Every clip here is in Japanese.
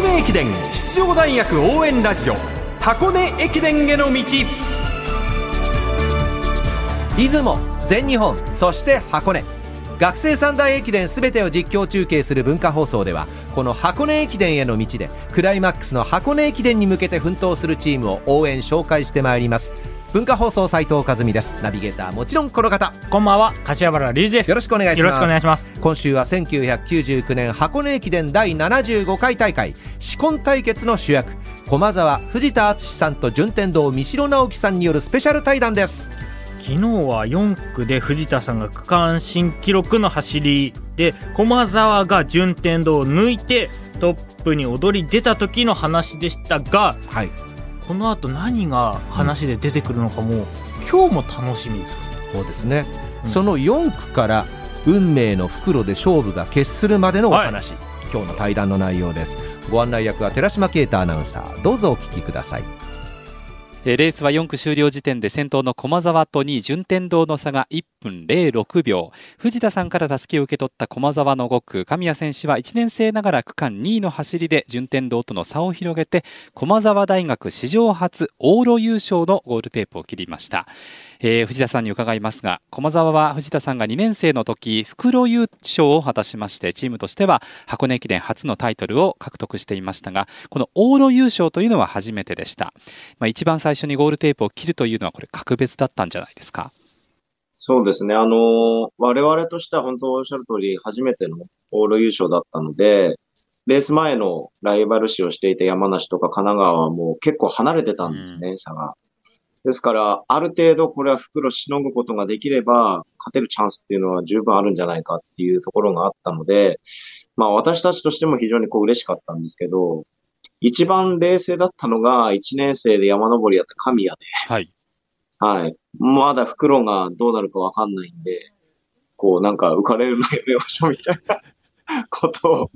根駅伝出場大学応援ラジオ。箱根駅伝への道。出雲全日本そして箱根。学生三大駅伝すべてを実況中継する文化放送ではこの箱根駅伝への道でクライマックスの箱根駅伝に向けて奮闘するチームを応援紹介してまいります。文化放送斉藤和美です。ナビゲーターもちろんこの方。こんばんは。柏原隆二です。よろしくお願いします。よろしくお願いします。今週は1999年箱根駅伝第75回大会紫紺対決の主役駒沢藤田敦さんと順天堂三代直樹さんによるスペシャル対談です。昨日は4区で藤田さんが区間新記録の走りで駒澤が順天堂を抜いてトップに踊り出た時の話でしたがはいこの後何が話で出てくるのかも、今日も楽しみです。そうですね、うん。その4区から運命の袋で勝負が決するまでのお話、今日の対談の内容です。ご案内役は寺島啓太アナウンサー。どうぞお聞きください。えーレースは4区終了時点で先頭の駒澤と2位順天堂の差が1分06秒。藤田さんからたすきを受け取った駒澤の5区。神谷選手は1年生ながら区間2位の走りで順天堂との差を広げて駒澤大学史上初往路優勝のゴールテープを切りました、えー藤田さんに伺いますが駒澤は藤田さんが2年生の時袋優勝を果たしましてチームとしては箱根駅伝初のタイトルを獲得していましたがこの往路優勝というのは初めてでしたまあ、一番最初にゴールテープを切るというのはこれ格別だったんじゃないですか？そうですね。あの、我々としては本当おっしゃる通り、初めてのオール優勝だったので、レース前のライバル視をしていた山梨とか神奈川はもう結構離れてたんですね、差が。ですから、ある程度これは袋しのぐことができれば、勝てるチャンスっていうのは十分あるんじゃないかっていうところがあったので、まあ私たちとしても非常にこう嬉しかったんですけど、一番冷静だったのが1年生で山登りやった神谷で、はい。はい。まだ袋がどうなるかわかんないんで、こうなんか浮かれるのやめましょうみたいなことを、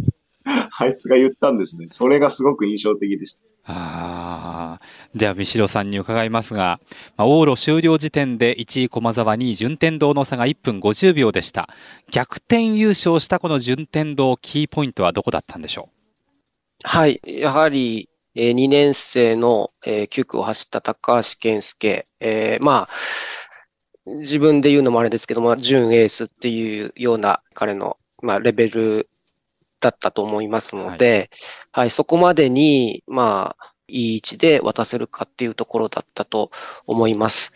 あいつが言ったんですね。それがすごく印象的でした。ああ。じゃあ、三代さんに伺いますが、まあ、往路終了時点で1位駒澤2位順天堂の差が1分50秒でした。逆転優勝したこの順天堂キーポイントはどこだったんでしょはい。やはり、え2年生の、えー9区を走った高橋健介。えーまあ、自分で言うのもあれですけども、準エースっていうような彼の、まあ、レベルだったと思いますので、はい、そこまでに、まあ、いい位置で渡せるかっていうところだったと思います。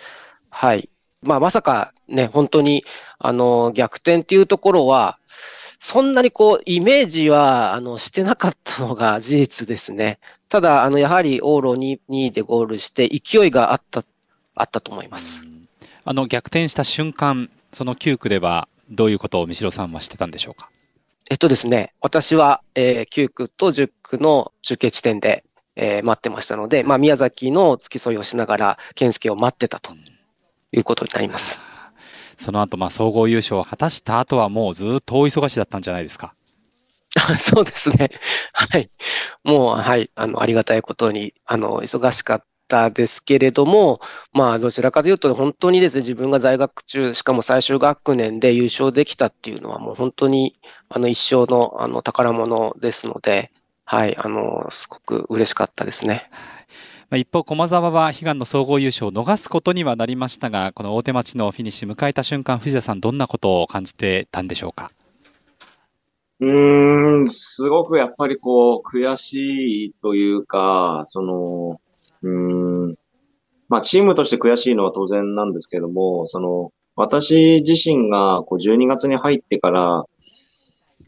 はい。まあ、まさかね、本当に、あの、逆転っていうところは、そんなにこう、イメージは、あの、してなかったのが事実ですね。ただ、あの、やはり往路に2位でゴールして、勢いがあった、あったと思います。う。あの、逆転した瞬間、その9区ではどういうことを三代さんはしてたんでしょうか？えっとですね、私は、えー9区と10区の中継地点で、えー待ってましたので、まあ、宮崎の付き添いをしながら、健介を待ってたということになります。その後、まあ、総合優勝を果たした後はもうずっと大忙しだったんじゃないですか。そうですね。はい。もう、はい。あの、ありがたいことに、あの、忙しかったですけれども、まあ、どちらかというと、本当にですね、自分が在学中、しかも最終学年で優勝できたっていうのは、もう本当に、あの、一生の、あの、宝物ですので、はい。あの、すごく嬉しかったですね。まあ、一方、駒澤は悲願の総合優勝を逃すことにはなりましたが、この大手町のフィニッシュ迎えた瞬間、藤田さん、どんなことを感じてたんでしょうか？うーん、すごくやっぱりこう、悔しいというか、その、うん、まあチームとして悔しいのは当然なんですけども、その、私自身がこう12月に入ってから、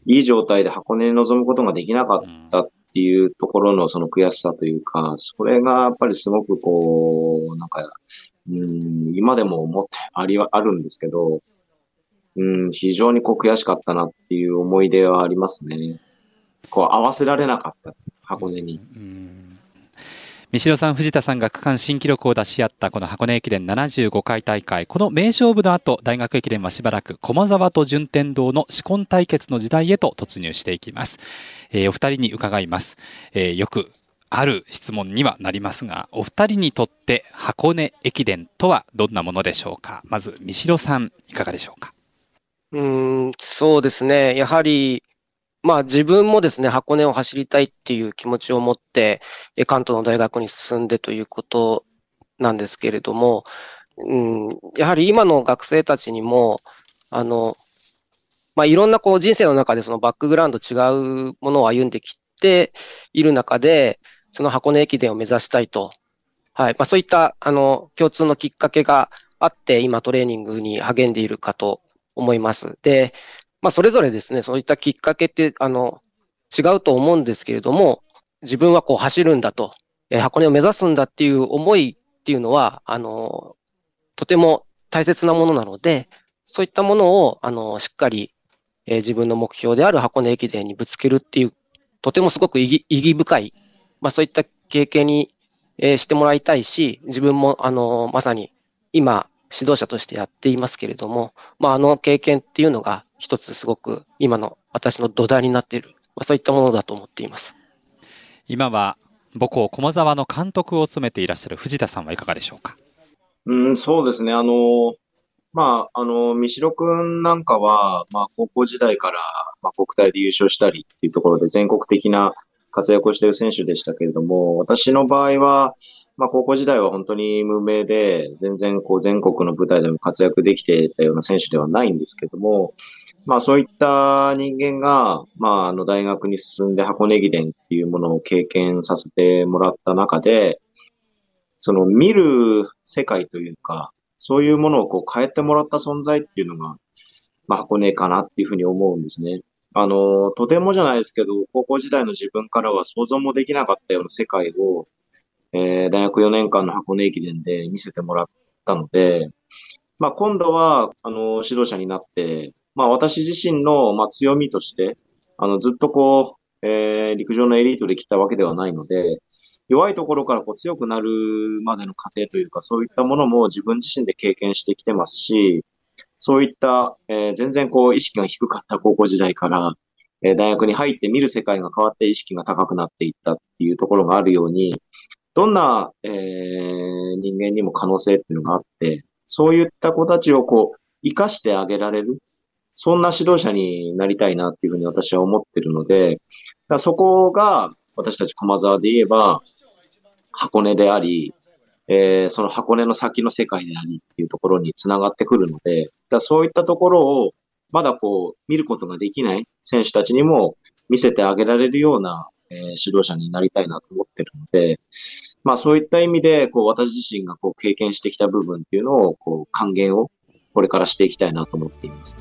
いい状態で箱根に臨むことができなかったっていうところのその悔しさというか、それがやっぱりすごくこう、なんか、うん、今でも思ってありは、あるんですけど、うん、非常にこう悔しかったなっていう思い出はありますね。こう合わせられなかった、箱根に。うん三代さん、藤田さんが区間新記録を出し合ったこの箱根駅伝75回大会、この名勝負の後、大学駅伝はしばらく駒澤と順天堂の紫紺対決の時代へと突入していきます。えーお二人に伺います。えーよくある質問にはなりますが、お二人にとって箱根駅伝とはどんなものでしょうか？まず、三代さん、いかがでしょうか？うん、そうですね。やはり、まあ自分もですね、箱根を走りたいっていう気持ちを持って、関東の大学に進んでということなんですけれども、うん、やはり今の学生たちにも、あの、まあ、いろんなこう人生の中でそのバックグラウンド違うものを歩んできている中で、その箱根駅伝を目指したいと。はい。まあ、そういった、あの、共通のきっかけがあって、今トレーニングに励んでいるかと思います。で、まあ、それぞれですね、そういったきっかけって、あの、違うと思うんですけれども、自分はこう走るんだと、え、箱根を目指すんだっていう思いっていうのは、あの、とても大切なものなので、そういったものを、あの、しっかり、え、自分の目標である箱根駅伝にぶつけるっていう、とてもすごく意義深い、まあそういった経験に、え、してもらいたいし、自分も、あの、まさに今、指導者としてやっていますけれども、まああの経験っていうのが一つすごく今の私の土台になっている、まあ、そういったものだと思っています。今は母校駒沢の監督を務めていらっしゃる藤田さんはいかがでしょうか？うん、そうですね。あの、まあ、あの、三代くんなんかは、まあ、高校時代から、まあ、国体で優勝したりっていうところで全国的な活躍をしている選手でしたけれども、私の場合は、まあ、高校時代は本当に無名で、全然こう全国の舞台でも活躍できていたような選手ではないんですけども、まあそういった人間が、まああの大学に進んで箱根駅伝っていうものを経験させてもらった中で、その見る世界というか、そういうものをこう変えてもらった存在っていうのが、まあ箱根かなっていうふうに思うんですね。あの、とてもじゃないですけど、高校時代の自分からは想像もできなかったような世界を、えー、大学4年間の箱根駅伝で見せてもらったので、まあ今度は、あの、指導者になって、まあ私自身の、まあ、強みとして、あの、ずっとこう、えー、陸上のエリートで来たわけではないので、弱いところからこう強くなるまでの過程というか、そういったものも自分自身で経験してきてますし、そういった、えー、全然こう意識が低かった高校時代から、えー、大学に入って見る世界が変わって意識が高くなっていったっていうところがあるように、どんな、えー、人間にも可能性っていうのがあって、そういった子たちをこう、生かしてあげられる。そんな指導者になりたいなっていうふうに私は思ってるので、だそこが私たち駒沢で言えば、箱根であり、えー、その箱根の先の世界でありっていうところにつながってくるので、だそういったところをまだこう見ることができない選手たちにも見せてあげられるような、えー、指導者になりたいなと思ってるので、まあそういった意味で、こう私自身がこう経験してきた部分っていうのを、こう還元をこれからしていきたいなと思っています。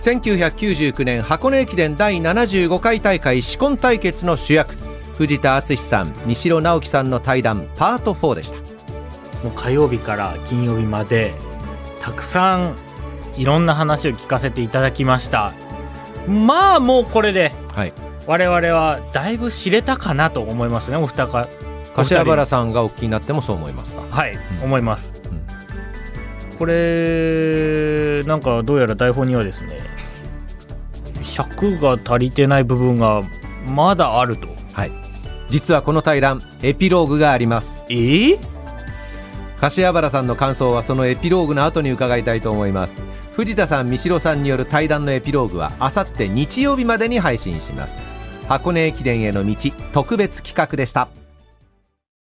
1999年箱根駅伝第75回大会紫紺対決の主役藤田敦さん西野直樹さんの対談パート4でした。もう火曜日から金曜日までたくさんいろんな話を聞かせていただきました。まあもうこれで、はい、我々はだいぶ知れたかなと思いますねお二方柏原さんがお聞きになってもそう思いますか？はい、うん、思います、うん、これなんかどうやら台本にはですね尺が足りてない部分がまだあると。はい。実はこの対談エピローグがあります。えー、柏原さんの感想はそのエピローグの後に伺いたいと思います。藤田さん三代さんによる対談のエピローグはあさって日曜日までに配信します箱根駅伝への道特別企画でした。